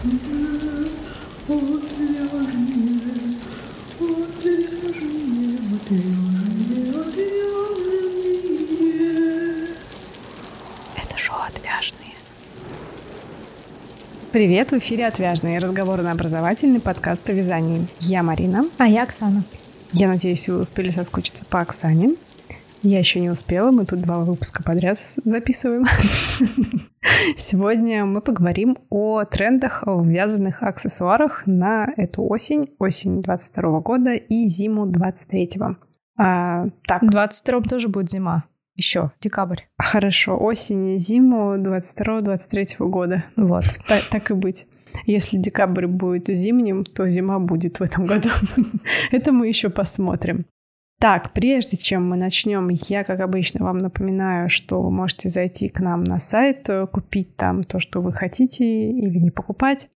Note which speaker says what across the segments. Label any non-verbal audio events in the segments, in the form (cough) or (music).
Speaker 1: Это шоу «Отвяжные».
Speaker 2: Привет, в эфире «Отвяжные» разговорно-образовательный подкаст о вязании. Я Марина.
Speaker 1: А я Оксана.
Speaker 2: Я надеюсь, вы успели соскучиться по Оксане. Я еще не успела, мы тут два выпуска подряд записываем. (laughs) Сегодня мы поговорим о трендах в вязаных аксессуарах на эту осень, осень 22 года и зиму 23 -го.
Speaker 1: А, так. В 22 тоже будет зима. Еще, декабрь.
Speaker 2: Хорошо, осень и зиму 22-23 года.
Speaker 1: Вот.
Speaker 2: Так, так и быть. Если декабрь будет зимним, то зима будет в этом году. (laughs) Это мы еще посмотрим. Так, прежде чем мы начнем, я, как обычно, вам напоминаю, что вы можете зайти к нам на сайт, э, купить там то, что вы хотите или не покупать.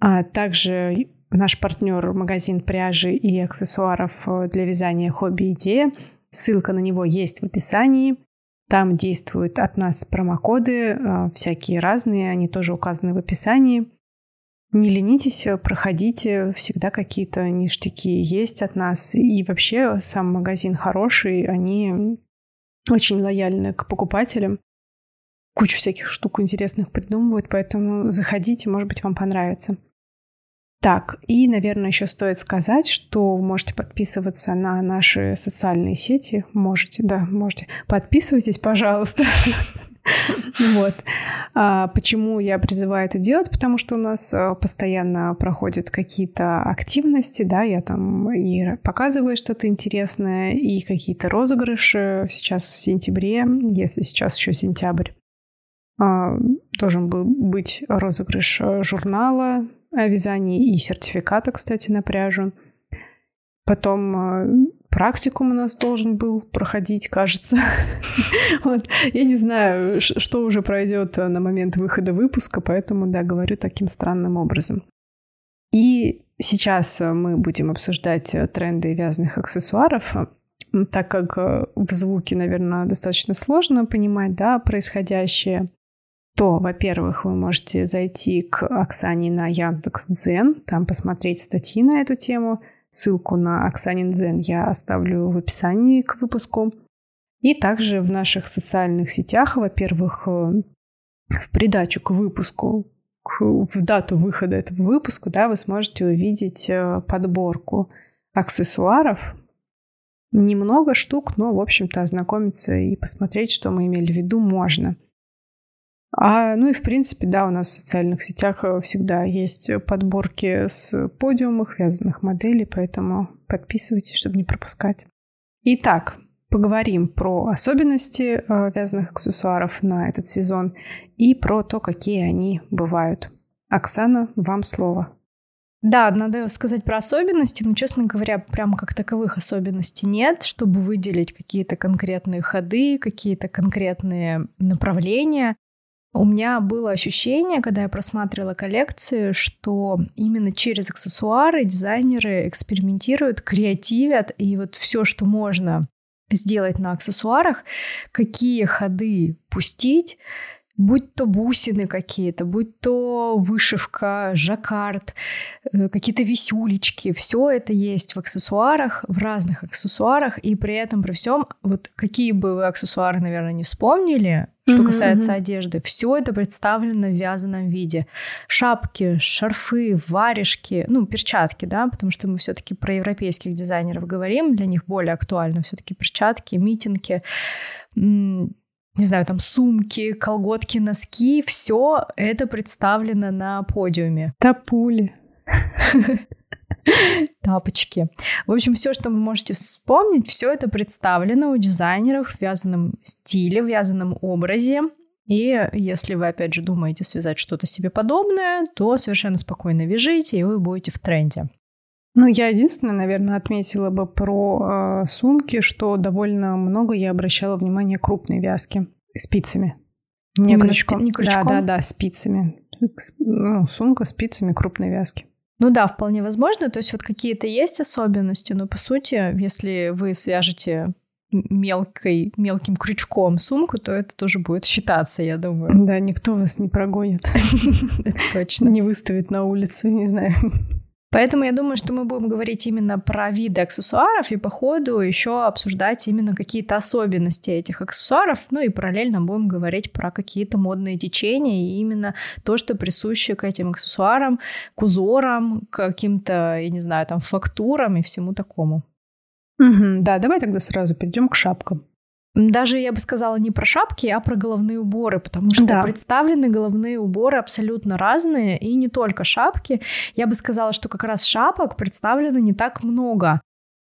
Speaker 2: А также наш партнер магазин пряжи и аксессуаров э, для вязания хобби идея. Ссылка на него есть в описании. Там действуют от нас промокоды, э, всякие разные, они тоже указаны в описании. Не ленитесь, проходите, всегда какие-то ништяки есть от нас. И вообще сам магазин хороший, они очень лояльны к покупателям. Кучу всяких штук интересных придумывают, поэтому заходите, может быть, вам понравится. Так, и, наверное, еще стоит сказать, что вы можете подписываться на наши социальные сети. Можете, да, можете. Подписывайтесь, пожалуйста. (laughs) (laughs) Вот. А почему я призываю это делать? Потому что у нас э, постоянно проходят какие-то активности, да, я там и показываю что-то интересное, и какие-то розыгрыши сейчас в сентябре, если сейчас еще сентябрь. А, должен был быть розыгрыш э, журнала о вязании и сертификата, кстати, на пряжу. Потом э, практикум у нас должен был проходить, кажется. (laughs) вот. Я не знаю, что уже пройдет на момент выхода выпуска, поэтому, да, говорю таким странным образом. И сейчас мы будем обсуждать тренды вязаных аксессуаров, так как в звуке, наверное, достаточно сложно понимать, да, происходящее, то, во-первых, вы можете зайти к Оксане на Яндекс.Дзен, там посмотреть статьи на эту тему – Ссылку на Оксанин Дзен я оставлю в описании к выпуску. И также в наших социальных сетях, во-первых, э, в придачу к выпуску, к, в дату выхода этого выпуска, да, вы сможете увидеть э, подборку аксессуаров. Немного штук, но, в общем-то, ознакомиться и посмотреть, что мы имели в виду, можно. А, ну и в принципе, да, у нас в социальных сетях э, всегда есть подборки с подиумов, вязаных моделей, поэтому подписывайтесь, чтобы не пропускать. Итак, поговорим про особенности э, вязаных аксессуаров на этот сезон и про то, какие они бывают. Оксана, вам слово.
Speaker 1: Да, надо сказать про особенности, но, честно говоря, прямо как таковых особенностей нет, чтобы выделить какие-то конкретные ходы, какие-то конкретные направления. У меня было ощущение, когда я просматривала коллекции, что именно через аксессуары дизайнеры экспериментируют, креативят, и вот все, что можно сделать на аксессуарах, какие ходы пустить, будь то бусины какие-то, будь то вышивка, жаккард, э, какие-то висюлечки, все это есть в аксессуарах, в разных аксессуарах, и при этом, при всем, вот какие бы вы аксессуары, наверное, не вспомнили, что mm-hmm. касается одежды, все это представлено в вязаном виде. Шапки, шарфы, варежки, ну, перчатки, да, потому что мы все-таки про европейских дизайнеров говорим, для них более актуально все-таки перчатки, митинги, не знаю, там сумки, колготки, носки, все это представлено на подиуме.
Speaker 2: Тапули. (laughs)
Speaker 1: Тапочки. В общем, все, что вы можете вспомнить, все это представлено у дизайнеров в вязаном стиле, в вязаном образе. И если вы, опять же, думаете связать что-то себе подобное, то совершенно спокойно вяжите, и вы будете в тренде.
Speaker 2: Ну, я единственное, наверное, отметила бы про э, сумки, что довольно много я обращала внимание крупной вязки спицами.
Speaker 1: Не крючком. Спи- не
Speaker 2: крючком? Да, да, да, спицами. Ну, сумка спицами крупной вязки.
Speaker 1: Ну да, вполне возможно. То есть вот какие-то есть особенности, но по сути, если вы свяжете мелкой, мелким крючком сумку, то это тоже будет считаться, я думаю.
Speaker 2: Да, никто вас не прогонит. (laughs)
Speaker 1: Это точно.
Speaker 2: Не выставит на улицу, не знаю.
Speaker 1: Поэтому я думаю, что мы будем говорить именно про виды аксессуаров и по ходу еще обсуждать именно какие-то особенности этих аксессуаров, ну и параллельно будем говорить про какие-то модные течения и именно то, что присуще к этим аксессуарам, к узорам, к каким-то, я не знаю, там фактурам и всему такому.
Speaker 2: Угу, да, давай тогда сразу перейдем к шапкам.
Speaker 1: Даже я бы сказала не про шапки, а про головные уборы, потому что да. представлены головные уборы абсолютно разные, и не только шапки. Я бы сказала, что как раз шапок представлено не так много.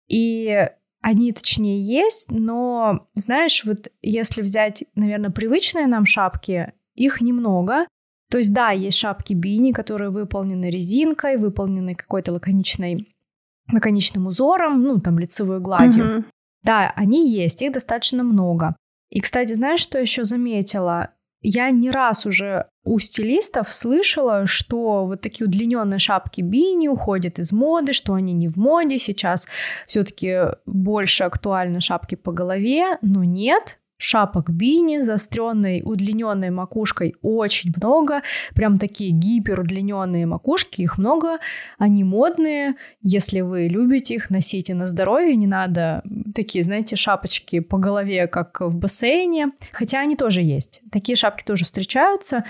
Speaker 1: И они, точнее, есть, но, знаешь, вот если взять, наверное, привычные нам шапки, их немного. То есть, да, есть шапки бини, которые выполнены резинкой, выполнены какой-то лаконичной лаконичным узором, ну, там, лицевой гладью. Mm-hmm. Да, они есть, их достаточно много. И, кстати, знаешь, что еще заметила? Я не раз уже у стилистов слышала, что вот такие удлиненные шапки бини уходят из моды, что они не в моде. Сейчас все-таки больше актуальны шапки по голове, но нет, шапок бини заостренной удлиненной макушкой очень много. Прям такие гиперудлиненные макушки, их много. Они модные. Если вы любите их, носите на здоровье. Не надо такие, знаете, шапочки по голове, как в бассейне. Хотя они тоже есть. Такие шапки тоже встречаются.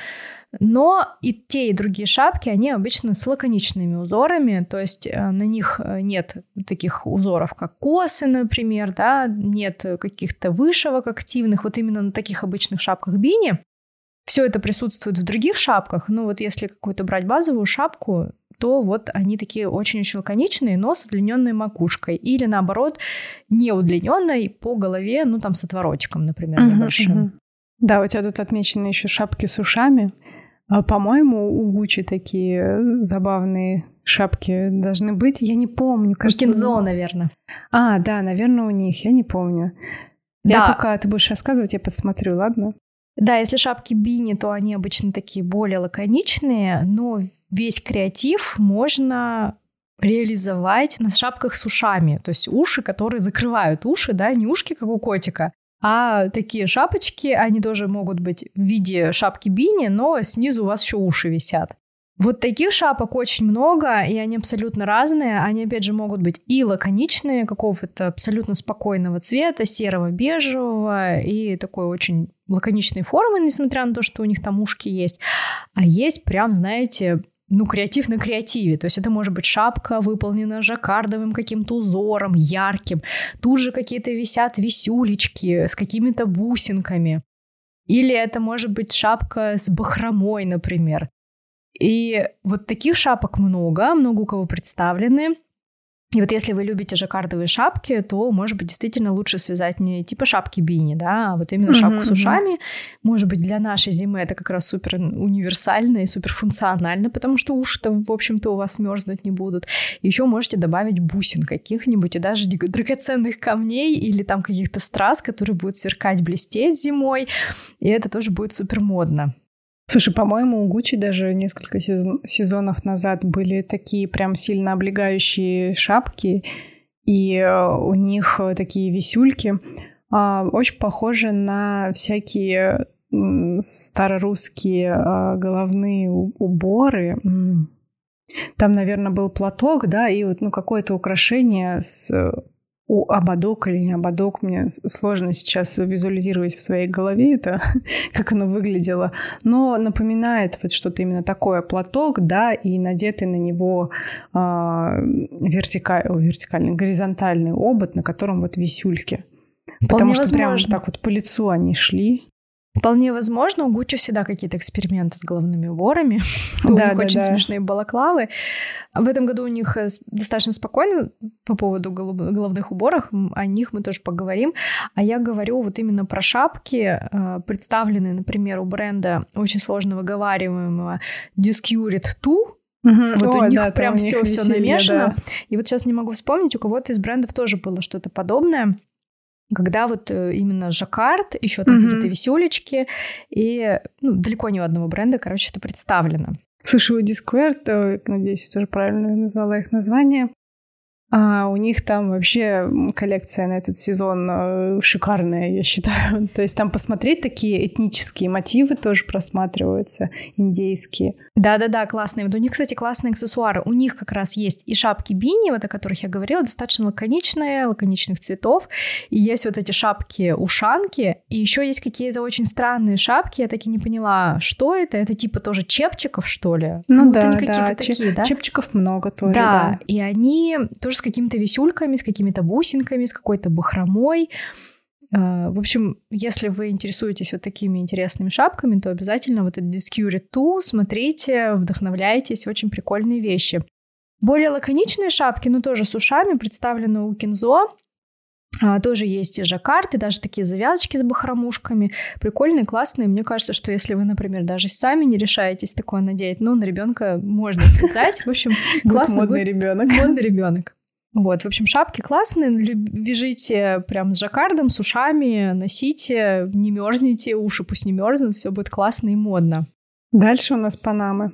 Speaker 1: Но и те, и другие шапки, они обычно с лаконичными узорами, то есть э, на них э, нет таких узоров, как косы, например, да, нет каких-то вышивок активных, вот именно на таких обычных шапках бини. Все это присутствует в других шапках, но вот если какую-то брать базовую шапку, то вот они такие очень-очень лаконичные, но с удлиненной макушкой. Или наоборот, не удлиненной по голове, ну там с отворотиком, например, небольшим. Uh-huh, uh-huh.
Speaker 2: Да, у тебя тут отмечены еще шапки с ушами. А, по-моему, у Гуччи такие э, забавные шапки должны быть. Я не помню.
Speaker 1: Кажется, Кинзо, наверное.
Speaker 2: А, да, наверное, у них. Я не помню. Да. Я пока ты будешь рассказывать, я подсмотрю, ладно?
Speaker 1: Да, если шапки бини, то они обычно такие более лаконичные, но весь креатив можно реализовать на шапках с ушами. То есть уши, которые закрывают уши, да, не ушки, как у котика, а такие шапочки, они тоже могут быть в виде шапки бини, но снизу у вас еще уши висят. Вот таких шапок очень много, и они абсолютно разные. Они, опять же, могут быть и лаконичные, какого-то абсолютно спокойного цвета, серого, бежевого, и такой очень лаконичной формы, несмотря на то, что у них там ушки есть. А есть прям, знаете, ну, креатив на креативе. То есть это может быть шапка, выполнена жаккардовым каким-то узором, ярким. Тут же какие-то висят висюлечки с какими-то бусинками. Или это может быть шапка с бахромой, например. И вот таких шапок много, много у кого представлены. И вот если вы любите жаккардовые шапки, то, может быть, действительно лучше связать не типа шапки бини, да, а вот именно mm-hmm, шапку с ушами. Может быть, для нашей зимы это как раз супер универсально и супер функционально, потому что уши-то, в общем-то, у вас мерзнуть не будут. Еще можете добавить бусин каких-нибудь и даже драгоценных камней или там каких-то страз, которые будут сверкать, блестеть зимой. И это тоже будет супер модно.
Speaker 2: Слушай, по-моему, у Гуччи даже несколько сезон, сезонов назад были такие прям сильно облегающие шапки, и э, у них э, такие висюльки, а, очень похожи на всякие старорусские а, головные уборы. Там, наверное, был платок, да, и вот ну, какое-то украшение с у ободок или не ободок. Мне сложно сейчас визуализировать в своей голове это, (laughs) как оно выглядело. Но напоминает вот что-то именно такое. Платок, да, и надетый на него э, вертикаль, вертикальный, горизонтальный обод, на котором вот висюльки. Вполне Потому что возможно. прям так вот по лицу они шли.
Speaker 1: Вполне возможно, у Гуччи всегда какие-то эксперименты с головными уборами. (laughs) У них очень смешные балаклавы. В этом году у них э, достаточно спокойно по поводу головных уборов. О них мы тоже поговорим. А я говорю вот именно про шапки, э, представленные, например, у бренда очень сложно выговариваемого Discured 2, Угу. Вот Ой, у них да, прям все все намешано. Да. И вот сейчас не могу вспомнить, у кого-то из брендов тоже было что-то подобное когда вот э, именно жаккард, еще там mm-hmm. какие-то веселечки, и ну, далеко не у одного бренда, короче, это представлено.
Speaker 2: Слушай, у Discord, надеюсь, я тоже правильно назвала их название, А у них там вообще коллекция на этот сезон э, шикарная, я считаю. (laughs) То есть там посмотреть такие этнические мотивы тоже просматриваются, индейские.
Speaker 1: Да-да-да, классные. Вот у них, кстати, классные аксессуары. У них как раз есть и шапки бини, вот о которых я говорила, достаточно лаконичные, лаконичных цветов. И есть вот эти шапки-ушанки. И еще есть какие-то очень странные шапки. Я таки не поняла, что это. Это типа тоже чепчиков, что ли?
Speaker 2: Ну, ну да, вот они да. такие, да? Чепчиков много тоже, да.
Speaker 1: да. И они тоже какими-то висюльками, с какими-то бусинками, с какой-то бахромой. А, в общем, если вы интересуетесь вот такими интересными шапками, то обязательно вот этот Discure 2 смотрите, вдохновляйтесь, очень прикольные вещи. Более лаконичные шапки, но тоже с ушами, представлены у Кинзо. А, тоже есть и жаккард, и даже такие завязочки с бахромушками. Прикольные, классные. Мне кажется, что если вы, например, даже сами не решаетесь такое надеть, ну, на ребенка можно связать. В общем, классный
Speaker 2: модный ребенок.
Speaker 1: Модный ребенок. Вот, в общем, шапки классные, вяжите прям с жаккардом, с ушами, носите, не мерзните, уши пусть не мерзнут, все будет классно и модно.
Speaker 2: Дальше у нас Панамы.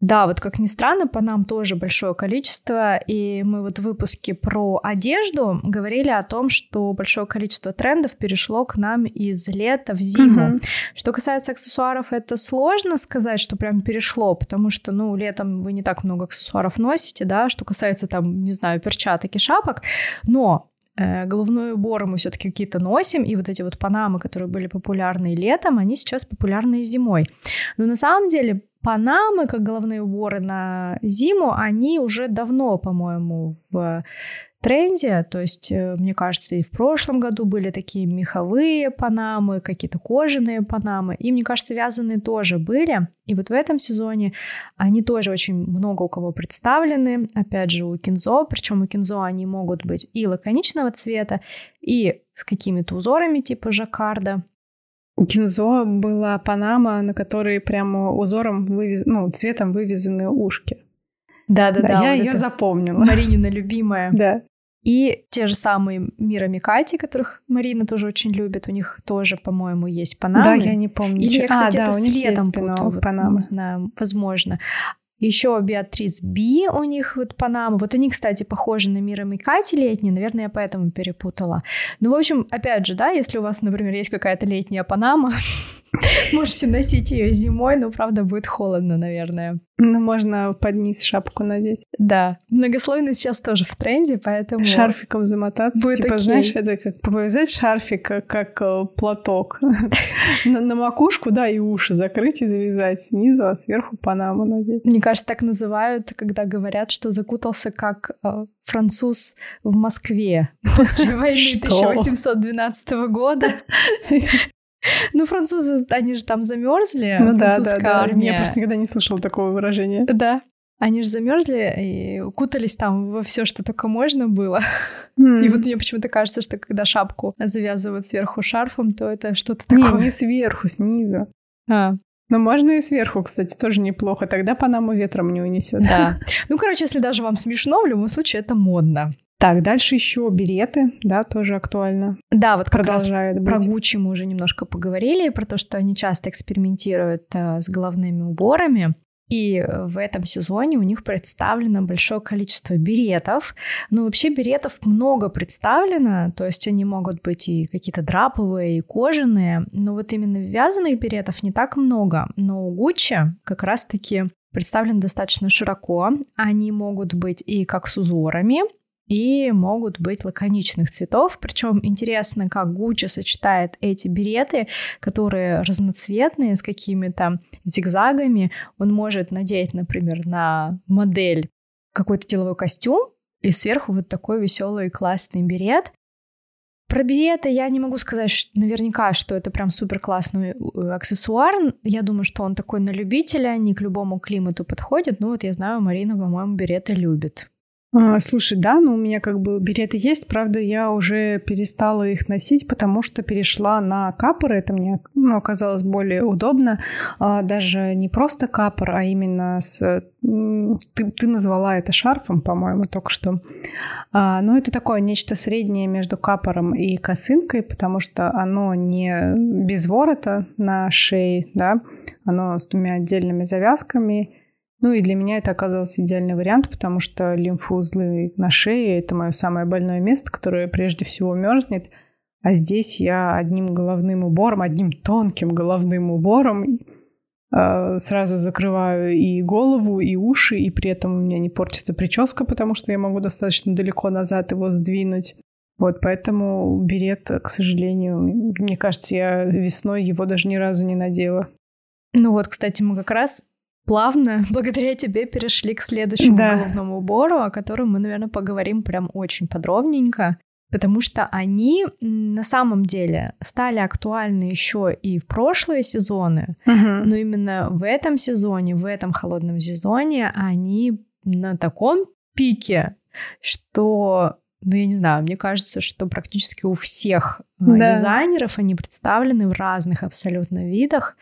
Speaker 1: Да, вот как ни странно, по нам тоже большое количество, и мы вот в выпуске про одежду говорили о том, что большое количество трендов перешло к нам из лета в зиму. Угу. Что касается аксессуаров, это сложно сказать, что прям перешло, потому что, ну, летом вы не так много аксессуаров носите, да, что касается там, не знаю, перчаток и шапок, но э, головной убор мы все-таки какие-то носим, и вот эти вот панамы, которые были популярны летом, они сейчас популярны и зимой. Но на самом деле Панамы, как головные уборы на зиму, они уже давно, по-моему, в тренде. То есть, э, мне кажется, и в прошлом году были такие меховые панамы, какие-то кожаные панамы. И, мне кажется, вязаные тоже были. И вот в этом сезоне они тоже очень много у кого представлены. Опять же, у кинзо. Причем у кинзо они могут быть и лаконичного цвета, и с какими-то узорами типа жаккарда.
Speaker 2: У Кинзо была панама, на которой прямо узором вывез... ну, цветом вывязаны ушки.
Speaker 1: Да-да-да.
Speaker 2: Я вот ее запомнила.
Speaker 1: Маринина любимая.
Speaker 2: Да.
Speaker 1: И те же самые Мира Микати, которых Марина тоже очень любит, у них тоже, по-моему, есть панамы.
Speaker 2: Да, я не помню.
Speaker 1: Или, я, кстати, а, это да, с летом путаю, панамы. не знаю, возможно. Еще Беатрис Би у них вот Панама. Вот они, кстати, похожи на Мира Микати летние. Наверное, я поэтому перепутала. Ну, в общем, опять же, да, если у вас, например, есть какая-то летняя Панама, (laughs) (laughs) Можете носить ее зимой, но правда будет холодно, наверное.
Speaker 2: Ну, можно под низ шапку надеть.
Speaker 1: Да. Многослойность сейчас тоже в тренде, поэтому...
Speaker 2: Шарфиком замотаться. Будет типа, окей. знаешь, это как повязать шарфик, как, как э, платок. (laughs) на, на макушку, да, и уши закрыть и завязать снизу, а сверху панаму надеть.
Speaker 1: Мне кажется, так называют, когда говорят, что закутался как э, француз в Москве (laughs) после войны 1812 года. (laughs) Ну, французы, они же там замерзли. Ну да, да, да. Армия.
Speaker 2: Я просто никогда не слышала такого выражения.
Speaker 1: Да. Они же замерзли и укутались там во все, что только можно было. Mm. (laughs) И вот мне почему-то кажется, что когда шапку завязывают сверху шарфом, то это что-то такое.
Speaker 2: Не, не сверху, снизу.
Speaker 1: А.
Speaker 2: Но можно и сверху, кстати, тоже неплохо. Тогда Панаму ветром не унесет.
Speaker 1: Да. (laughs) Ну, короче, если даже вам смешно, в любом случае это модно.
Speaker 2: Так, дальше еще береты, да, тоже актуально.
Speaker 1: Да, вот как Продолжает раз быть. про Гуччи мы уже немножко поговорили, про то, что они часто экспериментируют а, с головными уборами. И в этом сезоне у них представлено большое количество беретов. Ну, вообще беретов много представлено, то есть они могут быть и какие-то драповые, и кожаные, но вот именно вязаных беретов не так много. Но у Гуччи как раз-таки представлены достаточно широко. Они могут быть и как с узорами, и могут быть лаконичных цветов. Причем интересно, как Гуччи сочетает эти береты, которые разноцветные, с какими-то зигзагами. Он может надеть, например, на модель какой-то деловой костюм, и сверху вот такой веселый классный берет. Про береты я не могу сказать что, наверняка, что это прям супер классный э, аксессуар. Я думаю, что он такой на любителя, не к любому климату подходит. Ну вот я знаю, Марина, по-моему, береты любит.
Speaker 2: А, слушай, да, ну у меня как бы береты есть, правда, я уже перестала их носить, потому что перешла на капоры, это мне ну, оказалось более удобно, а, даже не просто капор, а именно с... Ты, ты назвала это шарфом, по-моему, только что. А, но это такое нечто среднее между капором и косынкой, потому что оно не без ворота на шее, да, оно с двумя отдельными завязками, Ну и для меня это оказался идеальный вариант, потому что лимфоузлы на шее – это мое самое больное место, которое прежде всего мерзнет. А здесь я одним головным убором, одним тонким головным убором э, сразу закрываю и голову, и уши, и при этом у меня не портится прическа, потому что я могу достаточно далеко назад его сдвинуть. Вот, поэтому берет, к сожалению, мне кажется, я весной его даже ни разу не надела.
Speaker 1: Ну вот, кстати, мы как раз плавно, (laughs) благодаря тебе, перешли к следующему да. головному убору, о котором мы, наверное, поговорим прям очень подробненько, потому что они на самом деле стали актуальны еще и в прошлые сезоны, угу. но именно в этом сезоне, в этом холодном сезоне они на таком пике, что ну, я не знаю, мне кажется, что практически у всех э, да. дизайнеров они представлены в разных абсолютно видах.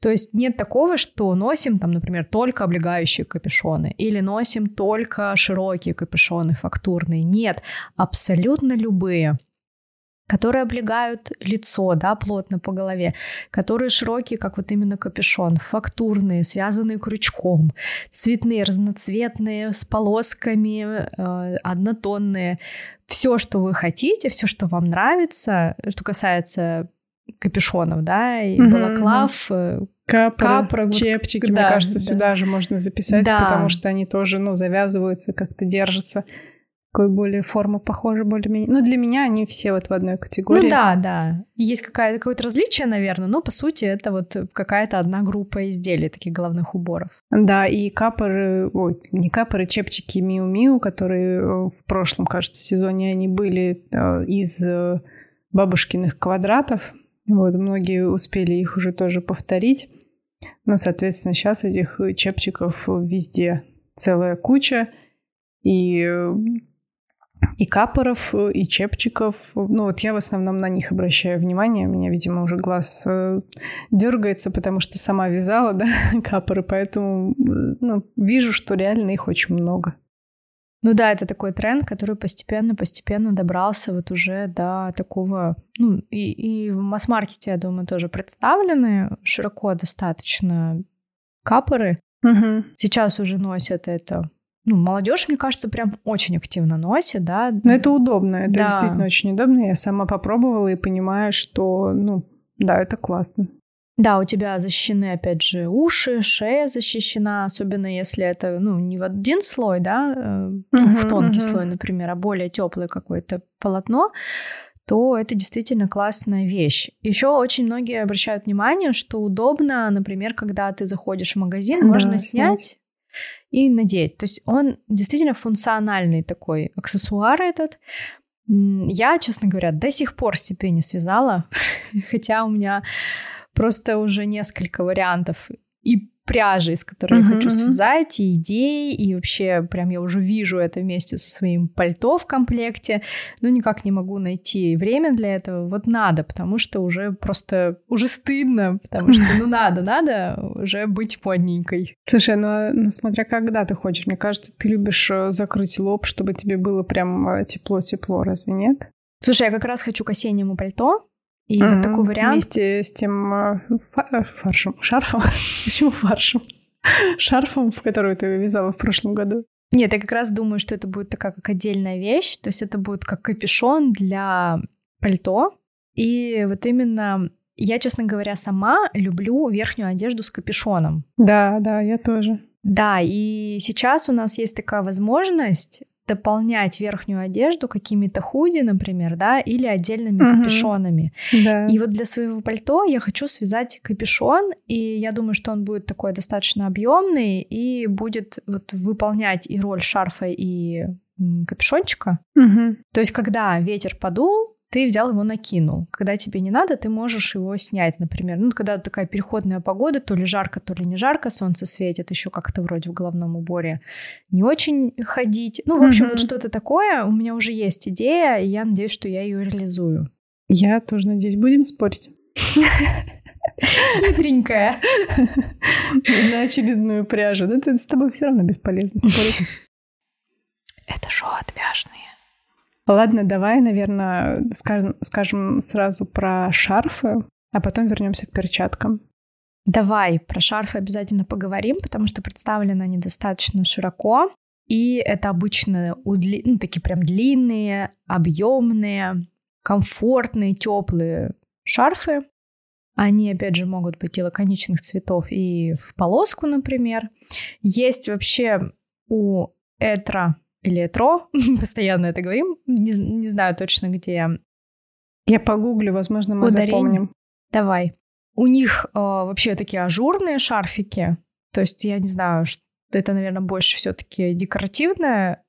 Speaker 1: То есть нет такого, что носим там, например, только облегающие капюшоны или носим только широкие капюшоны фактурные. Нет, абсолютно любые которые облегают лицо, да, плотно по голове, которые широкие, как вот именно капюшон, фактурные, связанные крючком, цветные, разноцветные, с полосками, э, однотонные. Все, что вы хотите, все, что вам нравится, что касается капюшонов, да, и mm-hmm. балаклав,
Speaker 2: э, Капры, капры чепчики, да, мне кажется, да. сюда же можно записать, да. потому что они тоже, ну, завязываются, как-то держатся такой более форма похожа более-менее. Ну, для меня они все вот в одной категории.
Speaker 1: Ну да, да. Есть какая- какое-то различие, наверное, но по сути это вот какая-то одна группа изделий, таких головных уборов.
Speaker 2: Да, и капоры, ой, не капоры, чепчики Миу-Миу, которые э, в прошлом, кажется, сезоне они были э, из э, бабушкиных квадратов. Вот, многие успели их уже тоже повторить. Но, соответственно, сейчас этих чепчиков везде целая куча. И и капоров, и чепчиков. Ну вот я в основном на них обращаю внимание. У меня, видимо, уже глаз э, дергается, потому что сама вязала, да, (laughs) капоры, поэтому ну, вижу, что реально их очень много.
Speaker 1: Ну да, это такой тренд, который постепенно-постепенно добрался вот уже до такого, ну и, и в масс-маркете, я думаю, тоже представлены широко достаточно капоры. Угу. Сейчас уже носят это ну, молодежь, мне кажется, прям очень активно носит, да.
Speaker 2: Но это удобно, это да. действительно очень удобно. Я сама попробовала и понимаю, что, ну, да, это классно.
Speaker 1: Да, у тебя защищены, опять же, уши, шея защищена, особенно если это, ну, не в один слой, да, uh-huh, в тонкий uh-huh. слой, например, а более теплое какое-то полотно, то это действительно классная вещь. Еще очень многие обращают внимание, что удобно, например, когда ты заходишь в магазин, да, можно снять, снять и надеть. То есть он действительно функциональный такой аксессуар этот. Я, честно говоря, до сих пор себе не связала, (laughs) хотя у меня просто уже несколько вариантов и пряжи, из которой uh-huh, я хочу связать, и идеи, и вообще прям я уже вижу это вместе со своим пальто в комплекте, но никак не могу найти время для этого. Вот надо, потому что уже просто, уже стыдно, потому что ну надо, надо уже быть модненькой.
Speaker 2: Слушай, ну, ну смотря когда ты хочешь, мне кажется, ты любишь э, закрыть лоб, чтобы тебе было прям э, тепло-тепло, разве нет?
Speaker 1: Слушай, я как раз хочу к осеннему пальто, и mm-hmm. вот такой вариант.
Speaker 2: Вместе с тем э, э, фаршем, шарфом. (laughs) Почему фаршем? Шарфом, в который ты вязала в прошлом году.
Speaker 1: Нет, я как раз думаю, что это будет такая как отдельная вещь. То есть это будет как капюшон для пальто. И вот именно я, честно говоря, сама люблю верхнюю одежду с капюшоном.
Speaker 2: Да, да, я тоже.
Speaker 1: Да, и сейчас у нас есть такая возможность дополнять верхнюю одежду какими-то худи, например, да, или отдельными угу. капюшонами. Да. И вот для своего пальто я хочу связать капюшон, и я думаю, что он будет такой достаточно объемный и будет вот выполнять и роль шарфа, и капюшончика. Угу. То есть, когда ветер подул, ты взял его накинул. Когда тебе не надо, ты можешь его снять, например. Ну, когда такая переходная погода, то ли жарко, то ли не жарко, солнце светит, еще как-то вроде в головном уборе не очень ходить. Ну, в общем, mm-hmm. вот что-то такое. У меня уже есть идея, и я надеюсь, что я ее реализую.
Speaker 2: Я тоже надеюсь. Будем спорить?
Speaker 1: Хитренькая.
Speaker 2: На очередную пряжу. Да это с тобой все равно бесполезно спорить. (laughs)
Speaker 1: Это шоу отвяжные.
Speaker 2: Ладно, давай, наверное, скажем, скажем сразу про шарфы, а потом вернемся к перчаткам.
Speaker 1: Давай про шарфы обязательно поговорим, потому что представлены они достаточно широко. И это обычно удли... ну, такие прям длинные, объемные, комфортные, теплые шарфы. Они, опять же, могут быть и лаконичных цветов, и в полоску, например. Есть вообще у Этра или Этро, (laughs) постоянно это говорим, не, не знаю точно, где.
Speaker 2: Я погуглю, возможно, мы Ударение. запомним.
Speaker 1: Давай. У них э, вообще такие ажурные шарфики. То есть я не знаю, что это, наверное, больше все-таки декоративная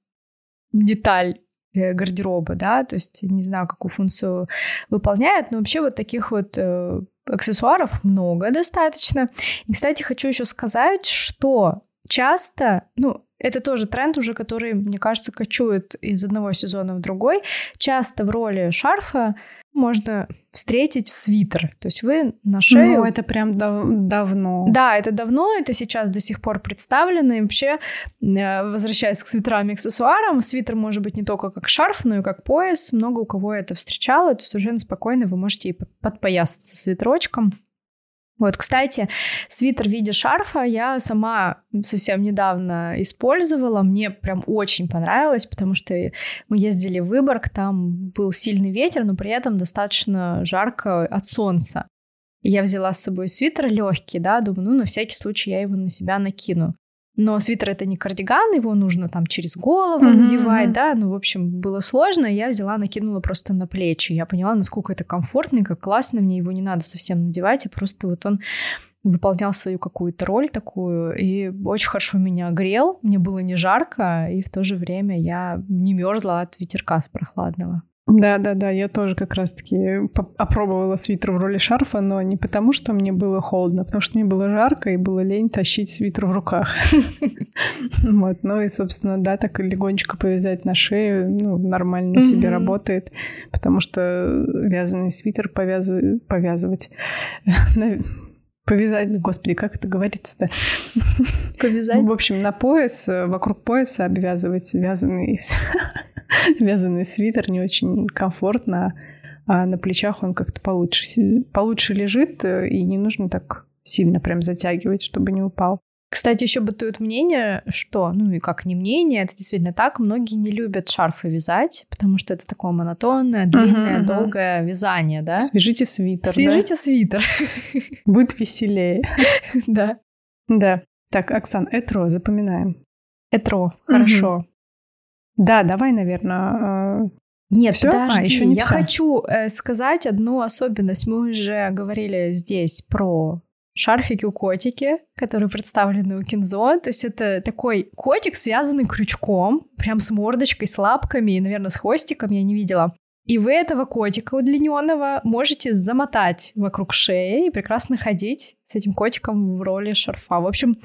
Speaker 1: деталь э, гардероба, да, то есть не знаю, какую функцию выполняет, но вообще вот таких вот э, аксессуаров много достаточно. И, кстати, хочу еще сказать, что часто, ну, это тоже тренд уже, который, мне кажется, кочует из одного сезона в другой. Часто в роли шарфа можно встретить свитер. То есть вы на шею...
Speaker 2: Ну, это прям дав- давно.
Speaker 1: Да, это давно, это сейчас до сих пор представлено. И вообще, э, возвращаясь к свитерам и аксессуарам, свитер может быть не только как шарф, но и как пояс. Много у кого это встречало, то совершенно спокойно вы можете и подпоясаться свитерочком. Вот, кстати, свитер в виде шарфа я сама совсем недавно использовала. Мне прям очень понравилось, потому что мы ездили в Выборг, там был сильный ветер, но при этом достаточно жарко от солнца. И я взяла с собой свитер легкий, да, думаю, ну, на всякий случай я его на себя накину. Но свитер это не кардиган, его нужно там через голову mm-hmm. надевать, да, ну, в общем, было сложно, я взяла, накинула просто на плечи. Я поняла, насколько это комфортно как классно, мне его не надо совсем надевать, а просто вот он выполнял свою какую-то роль такую, и очень хорошо меня грел, мне было не жарко, и в то же время я не мерзла от ветерка прохладного.
Speaker 2: Да, да, да, я тоже как раз-таки опробовала свитер в роли шарфа, но не потому, что мне было холодно, а потому что мне было жарко и было лень тащить свитер в руках. (laughs) Вот, ну и, собственно, да, так легонечко повязать на шею, ну, нормально себе работает, потому что вязаный свитер повязывать (laughs) повязать, господи, как это говорится-то?
Speaker 1: Повязать?
Speaker 2: В общем, на пояс, вокруг пояса обвязывать вязаный (laughs) (laughs) вязаный свитер не очень комфортно, а на плечах он как-то получше, получше лежит, э, и не нужно так сильно прям затягивать, чтобы не упал.
Speaker 1: Кстати, еще бытует мнение, что, ну и как не мнение, это действительно так, многие не любят шарфы вязать, потому что это такое монотонное, длинное, uh-huh, долгое вязание, да?
Speaker 2: Свяжите свитер.
Speaker 1: Свяжите да? свитер. (laughs)
Speaker 2: Будет веселее. (laughs)
Speaker 1: Да.
Speaker 2: Да. Так, Оксан, Этро, запоминаем.
Speaker 1: Этро, хорошо.
Speaker 2: Да, давай, наверное. Э,
Speaker 1: Нет, Всё? подожди, а, еще не я все. хочу э, сказать одну особенность. Мы уже говорили здесь про шарфики у котики, которые представлены у Кинзо. То есть это такой котик, связанный крючком, прям с мордочкой, с лапками и, наверное, с хвостиком я не видела. И вы этого котика удлиненного можете замотать вокруг шеи и прекрасно ходить с этим котиком в роли шарфа. В общем,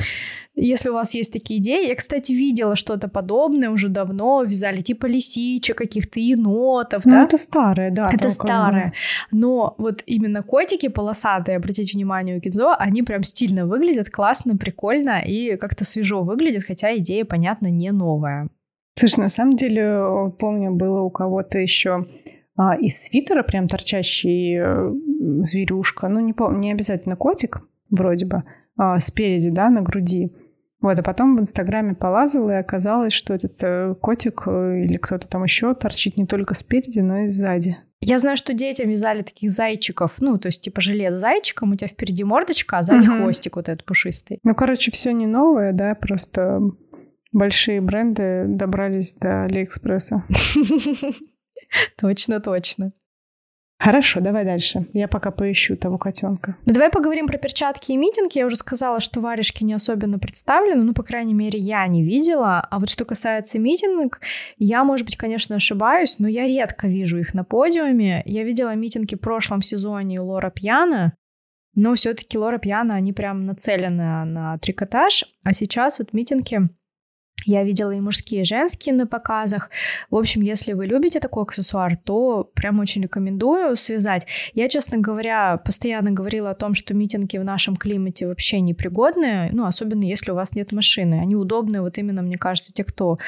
Speaker 1: если у вас есть такие идеи, я, кстати, видела что-то подобное уже давно, вязали типа лисичек, каких-то енотов,
Speaker 2: ну,
Speaker 1: да?
Speaker 2: это старое, да.
Speaker 1: Это старое. Но вот именно котики полосатые, обратите внимание, у Кидзо, они прям стильно выглядят, классно, прикольно и как-то свежо выглядят, хотя идея, понятно, не новая.
Speaker 2: Слушай, на самом деле, помню, было у кого-то еще а, из свитера прям торчащий э, зверюшка. Ну, не, помню, не обязательно котик, вроде бы, а, спереди, да, на груди. Вот, а потом в Инстаграме полазала, и оказалось, что этот э, котик э, или кто-то там еще торчит не только спереди, но и сзади.
Speaker 1: Я знаю, что детям вязали таких зайчиков, ну, то есть типа жилет с зайчиком, у тебя впереди мордочка, а сзади угу. хвостик вот этот пушистый.
Speaker 2: Ну, короче, все не новое, да, просто большие бренды добрались до Алиэкспресса. (laughs)
Speaker 1: Точно, точно.
Speaker 2: Хорошо, давай дальше. Я пока поищу того котенка.
Speaker 1: Ну, давай поговорим про перчатки и митинги. Я уже сказала, что варежки не особенно представлены, ну, по крайней мере, я не видела. А вот что касается митинг, я, может быть, конечно, ошибаюсь, но я редко вижу их на подиуме. Я видела митинги в прошлом сезоне у Лора Пьяна, но все-таки Лора Пьяна, они прям нацелены на трикотаж, а сейчас вот митинги я видела и мужские, и женские на показах. В общем, если вы любите такой аксессуар, то прям очень рекомендую связать. Я, честно говоря, постоянно говорила о том, что митинги в нашем климате вообще непригодные, ну, особенно если у вас нет машины. Они удобные вот именно, мне кажется, те, кто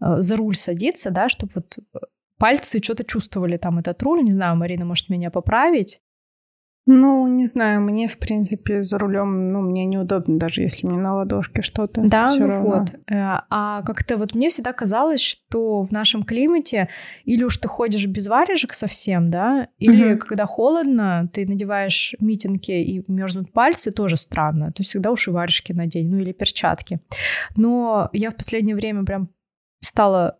Speaker 1: э, за руль садится, да, чтобы вот э, пальцы что-то чувствовали там этот руль. Не знаю, Марина может меня поправить.
Speaker 2: Ну, не знаю, мне, в принципе, за рулем, ну, мне неудобно, даже если мне на ладошке что-то.
Speaker 1: Да, ну
Speaker 2: равно.
Speaker 1: вот. Э, А как-то вот мне всегда казалось, что в нашем климате или уж ты ходишь без варежек совсем, да, или
Speaker 2: Мгм.
Speaker 1: когда холодно, ты надеваешь митинги и мерзнут пальцы, тоже странно. То есть всегда уж и варежки надень, ну или перчатки. Но я в последнее время прям стала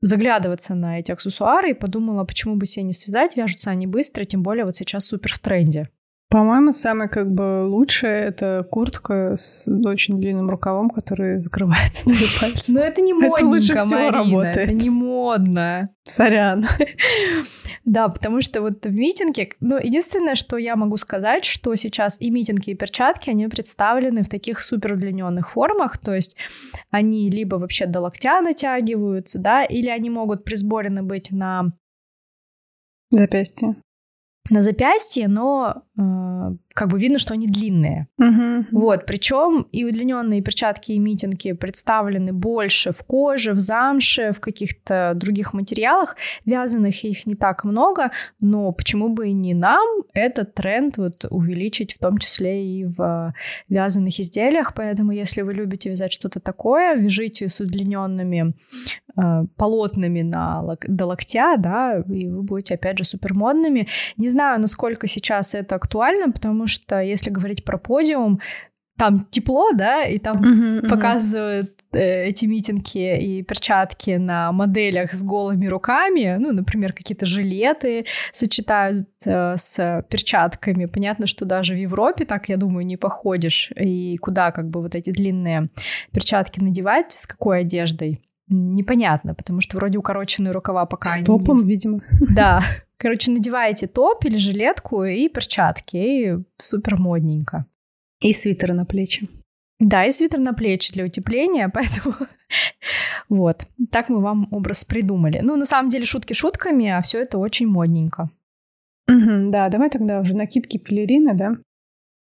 Speaker 1: заглядываться на эти аксессуары и подумала, почему бы себе не связать, вяжутся они быстро, тем более вот сейчас супер в тренде.
Speaker 2: По-моему, самое как бы лучшее это куртка с очень длинным рукавом, который закрывает (laughs) твои пальцы.
Speaker 1: Но это не
Speaker 2: Это
Speaker 1: модненько,
Speaker 2: лучше всего
Speaker 1: Марина,
Speaker 2: работает.
Speaker 1: это не модно.
Speaker 2: Сорян. (laughs)
Speaker 1: Да, потому что вот в митинге, ну, единственное, что я могу сказать, что сейчас и митинги, и перчатки, они представлены в таких супер удлиненных формах, то есть они либо вообще до локтя натягиваются, да, или они могут присборены быть на,
Speaker 2: Запястье.
Speaker 1: На запястье, но э, как бы видно, что они длинные.
Speaker 2: Мгм.
Speaker 1: Вот, причем и удлиненные перчатки и митинги представлены больше в коже, в замше, в каких-то других материалах. Вязаных их не так много, но почему бы и не нам этот тренд вот увеличить в том числе и в вязаных изделиях. Поэтому, если вы любите вязать что-то такое, вяжите с удлиненными э, полотнами на лок- до локтя, да, и вы будете, опять же, супер модными. Не знаю, насколько сейчас это актуально, потому что если говорить про подиум, там тепло, да, и там
Speaker 2: мгм.
Speaker 1: показывают э, эти митинги и перчатки на моделях с голыми руками, ну, например, какие-то жилеты сочетают э, с перчатками. Понятно, что даже в Европе так, я думаю, не походишь. И куда как бы вот эти длинные перчатки надевать, с какой одеждой? Непонятно, потому что вроде укороченные рукава пока
Speaker 2: С
Speaker 1: не-
Speaker 2: топом, видимо.
Speaker 1: Да. (laughs) Короче, надеваете топ или жилетку и перчатки, и супер модненько.
Speaker 2: И свитер на плечи.
Speaker 1: Да, и свитер на плечи для утепления, (laughs) поэтому вот. Так мы вам образ придумали. Ну, на самом деле, шутки шутками, а все это очень модненько.
Speaker 2: Да, давай тогда уже накидки пелерины, да?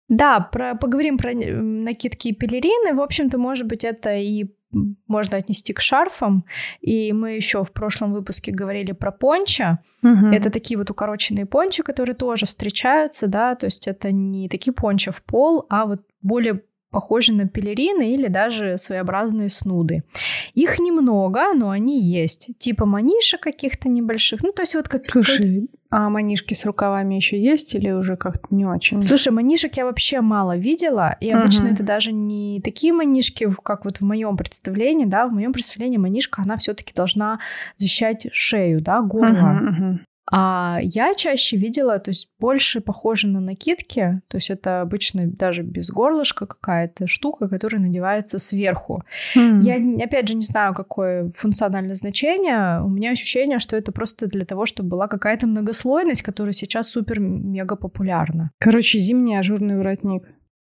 Speaker 1: Да, про, поговорим про накидки и пелерины. В общем-то, может быть, это и можно отнести к шарфам. И мы еще в прошлом выпуске говорили про пончо.
Speaker 2: Мгм.
Speaker 1: Это такие вот укороченные пончи, которые тоже встречаются, да, то есть это не такие пончи в пол, а вот более похожи на пелерины или даже своеобразные снуды. Их немного, но они есть. Типа манишек каких-то небольших. Ну, то есть вот как...
Speaker 2: Слушай, а манишки с рукавами еще есть или уже как-то не очень?
Speaker 1: Слушай, манишек я вообще мало видела, и обычно
Speaker 2: Мгм.
Speaker 1: это даже не такие манишки, как вот в моем представлении, да, в моем представлении манишка, она все-таки должна защищать шею, да, горло.
Speaker 2: Мгм, мгм.
Speaker 1: А я чаще видела, то есть больше похоже на накидки, то есть это обычно даже без горлышка какая-то штука, которая надевается сверху.
Speaker 2: М.
Speaker 1: Я, опять же, не знаю, какое функциональное значение. У меня ощущение, что это просто для того, чтобы была какая-то многослойность, которая сейчас супер-мега популярна.
Speaker 2: Короче, зимний ажурный воротник.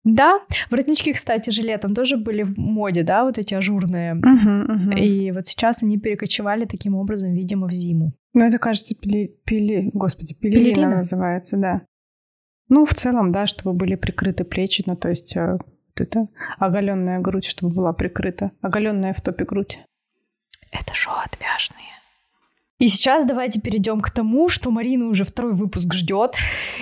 Speaker 1: Да, воротнички, кстати, жилетом тоже были в моде, да, вот эти ажурные.
Speaker 2: Мгм.
Speaker 1: И вот сейчас они перекочевали таким образом, видимо, в зиму.
Speaker 2: Ну, это, кажется, пели... пели... Господи, пелерина,
Speaker 1: Пелерина?
Speaker 2: называется, да. Ну, в целом, да, чтобы были прикрыты плечи, ну, то есть э, вот это оголенная грудь, чтобы была прикрыта. Оголенная в топе грудь.
Speaker 1: Это шоу отвяжные. И сейчас давайте перейдем к тому, что Марина уже второй выпуск ждет.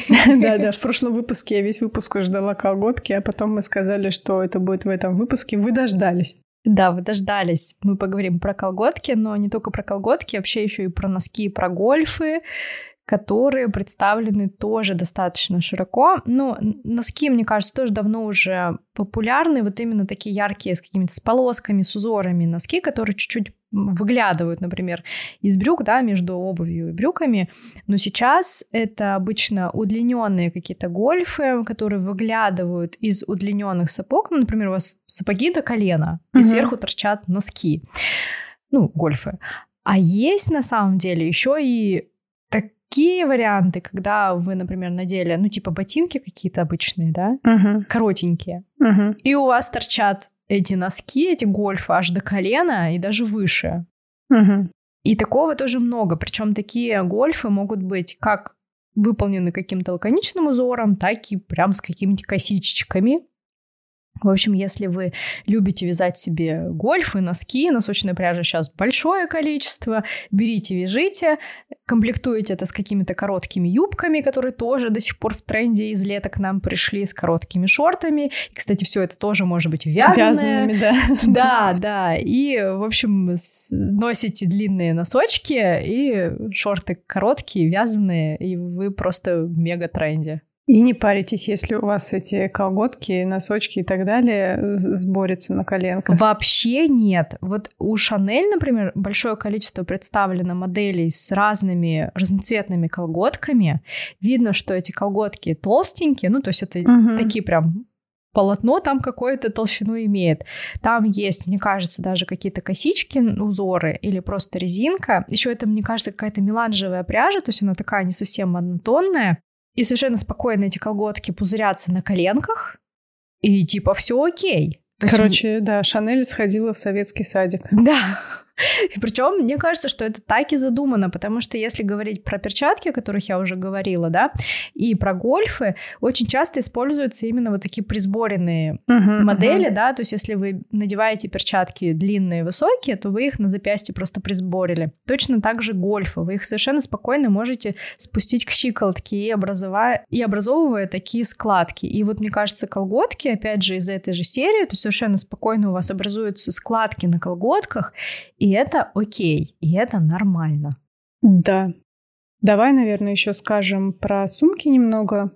Speaker 2: Да, да, в прошлом выпуске я весь выпуск ждала колготки, а потом мы сказали, что это будет в этом выпуске. Вы дождались.
Speaker 1: Да, вы дождались. Мы поговорим про колготки, но не только про колготки, вообще еще и про носки и про гольфы, которые представлены тоже достаточно широко. Ну, носки, мне кажется, тоже давно уже популярны. Вот именно такие яркие, с какими-то с полосками, с узорами носки, которые чуть-чуть выглядывают, например, из брюк, да, между обувью и брюками. Но сейчас это обычно удлиненные какие-то гольфы, которые выглядывают из удлиненных сапог. Ну, например, у вас сапоги до колена, и
Speaker 2: Мгм.
Speaker 1: сверху торчат носки. Ну, гольфы. А есть на самом деле еще и такие варианты, когда вы, например, надели, ну, типа ботинки какие-то обычные, да,
Speaker 2: Мгм,
Speaker 1: коротенькие,
Speaker 2: мгм.
Speaker 1: и у вас торчат эти носки, эти гольфы аж до колена и даже выше.
Speaker 2: Мгм.
Speaker 1: И такого тоже много. Причем такие гольфы могут быть как выполнены каким-то лаконичным узором, так и прям с какими-то косичечками. В общем, если вы любите вязать себе гольфы, носки, носочной пряжи сейчас большое количество, берите, вяжите, комплектуете это с какими-то короткими юбками, которые тоже до сих пор в тренде из лета к нам пришли, с короткими шортами. И, кстати, все это тоже может быть вязаное.
Speaker 2: Да.
Speaker 1: Да, да. И, в общем, носите длинные носочки и шорты короткие, вязаные, и вы просто в мега тренде.
Speaker 2: И не паритесь, если у вас эти колготки, носочки и так далее сборятся на коленках.
Speaker 1: Вообще нет. Вот у Шанель, например, большое количество представлено моделей с разными разноцветными колготками. Видно, что эти колготки толстенькие, ну то есть это угу. такие прям полотно там какое-то толщину имеет. Там есть, мне кажется, даже какие-то косички, узоры или просто резинка. Еще это, мне кажется, какая-то меланжевая пряжа, то есть она такая не совсем монотонная. И совершенно спокойно эти колготки пузырятся на коленках, и типа все окей.
Speaker 2: То Короче, есть... да, Шанель сходила в советский садик.
Speaker 1: Да. (laughs) И причем мне кажется, что это так и задумано, потому что если говорить про перчатки, о которых я уже говорила, да, и про гольфы, очень часто используются именно вот такие присборенные uh-huh, модели, uh-huh. да, то есть если вы надеваете перчатки длинные, высокие, то вы их на запястье просто присборили. Точно так же гольфы, вы их совершенно спокойно можете спустить к щиколотке и, образовая, и образовывая такие складки. И вот мне кажется, колготки, опять же, из этой же серии, то совершенно спокойно у вас образуются складки на колготках, и это окей, и это нормально.
Speaker 2: Да. Давай, наверное, еще скажем про сумки немного.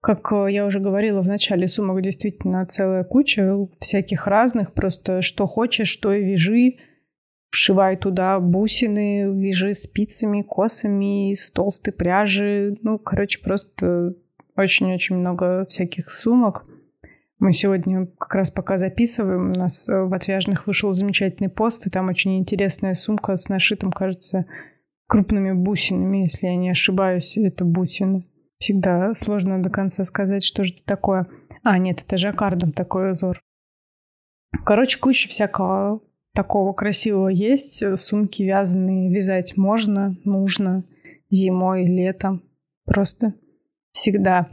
Speaker 2: Как э, я уже говорила в начале, сумок действительно целая куча всяких разных. Просто что хочешь, что и вяжи. Вшивай туда бусины, вяжи спицами, косами, из толстой пряжи. Ну, короче, просто очень-очень много всяких сумок. Мы сегодня как раз пока записываем, у нас э, в отвяжных вышел замечательный пост, и там очень интересная сумка с нашитым, кажется, крупными бусинами, если я не ошибаюсь, это бусины. Всегда сложно до конца сказать, что же это такое. А, нет, это жаккардом такой узор. Короче, куча всякого такого красивого есть. Сумки вязаные вязать можно, нужно зимой, летом. Просто всегда.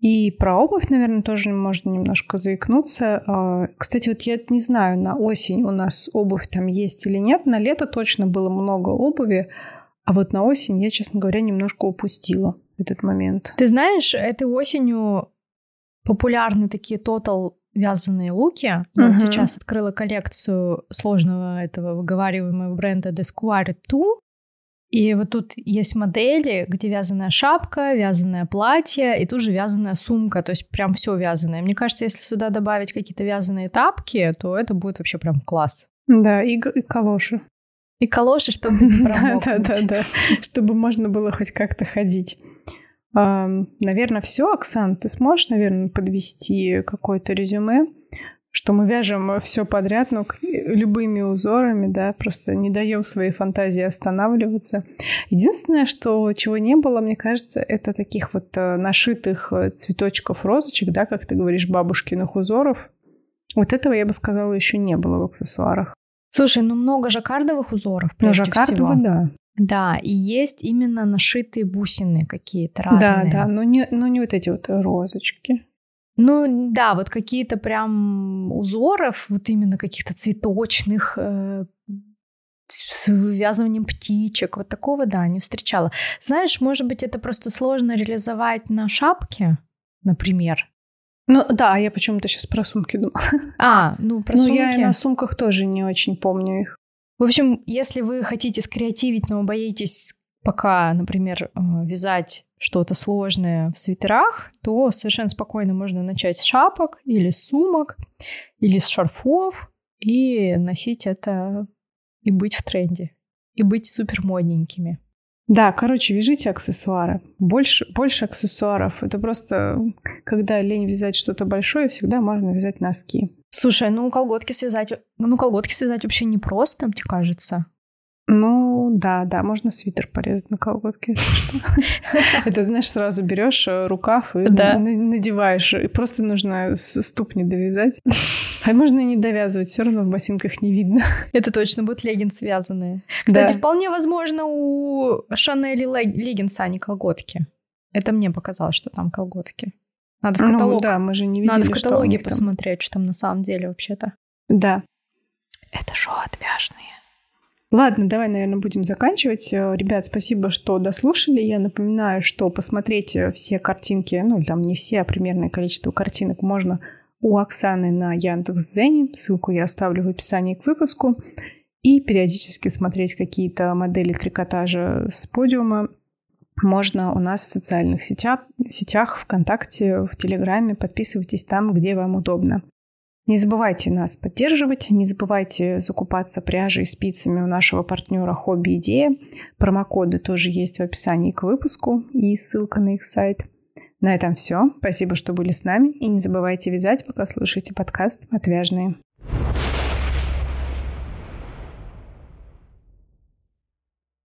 Speaker 2: И про обувь, наверное, тоже можно немножко заикнуться. А, кстати, вот я не знаю, на осень у нас обувь там есть или нет. На лето точно было много обуви, а вот на осень я, честно говоря, немножко упустила этот момент.
Speaker 1: Ты знаешь, этой осенью популярны такие тотал вязаные луки. Я uh-huh. вот сейчас открыла коллекцию сложного этого выговариваемого бренда Desquare 2. И вот тут есть модели, где вязаная шапка, вязаное платье и тут же вязаная сумка, то есть прям все вязаное. Мне кажется, если сюда добавить какие-то вязаные тапки, то это будет вообще прям класс.
Speaker 2: Да, и, и калоши.
Speaker 1: И калоши, чтобы (laughs) не
Speaker 2: промокнуть. Да, да, да, чтобы можно было хоть как-то ходить. Наверное, все, Оксан, ты сможешь, наверное, подвести какое-то резюме что мы вяжем все подряд, ну, любыми узорами, да, просто не даем своей фантазии останавливаться. Единственное, что чего не было, мне кажется, это таких вот э, нашитых э, цветочков, розочек, да, как ты говоришь, бабушкиных узоров. Вот этого, я бы сказала, еще не было в аксессуарах.
Speaker 1: Слушай, ну много жаккардовых узоров, ну, прежде ну, жаккардовые,
Speaker 2: всего. да.
Speaker 1: Да, и есть именно нашитые бусины какие-то разные.
Speaker 2: Да, да, но не, но не вот эти вот розочки.
Speaker 1: Ну да, вот какие-то прям узоров, вот именно каких-то цветочных, э, с вывязыванием птичек, вот такого, да, не встречала. Знаешь, может быть, это просто сложно реализовать на шапке, например.
Speaker 2: Ну да, я почему-то сейчас про сумки думала. (laughs)
Speaker 1: А, ну про ну, сумки.
Speaker 2: Ну я на сумках тоже не очень помню их.
Speaker 1: В общем, если вы хотите скреативить, но боитесь пока, например, э, вязать что-то сложное в свитерах, то совершенно спокойно можно начать с шапок или с сумок, или с шарфов и носить это и быть в тренде, и быть супер модненькими.
Speaker 2: Да, короче, вяжите аксессуары. Больше, больше аксессуаров. Это просто, когда лень вязать что-то большое, всегда можно вязать носки.
Speaker 1: Слушай, ну колготки связать, ну колготки связать вообще непросто, мне кажется.
Speaker 2: Ну, да, да, можно свитер порезать на колготке. (laughs) Это, знаешь, сразу берешь э, рукав и надеваешь. И просто нужно ступни довязать. А можно и не довязывать, все равно в ботинках не видно.
Speaker 1: Это точно будут леггинсы связанные. Кстати, вполне возможно, у Шанели леггинса, а не колготки. Это мне показалось, что там колготки. Надо в каталог.
Speaker 2: Ну, да, мы же не видели,
Speaker 1: Надо в каталоге
Speaker 2: что
Speaker 1: посмотреть, что там на самом деле вообще-то.
Speaker 2: Да.
Speaker 1: Это шоу отвяжные.
Speaker 2: Ладно, давай, наверное, будем заканчивать. Э, ребят, спасибо, что дослушали. Я напоминаю, что посмотреть э, все картинки, ну, там не все, а примерное количество картинок можно у Оксаны на Яндекс.Дзене. Ссылку я оставлю в описании к выпуску. И периодически смотреть какие-то модели трикотажа с подиума можно у нас в социальных сетях, сетях ВКонтакте, в Телеграме. Подписывайтесь там, где вам удобно. Не забывайте нас поддерживать, не забывайте закупаться пряжей и спицами у нашего партнера Хобби Идея. Промокоды тоже есть в описании к выпуску и ссылка на их сайт. На этом все. Спасибо, что были с нами. И не забывайте вязать, пока слушаете подкаст «Отвяжные».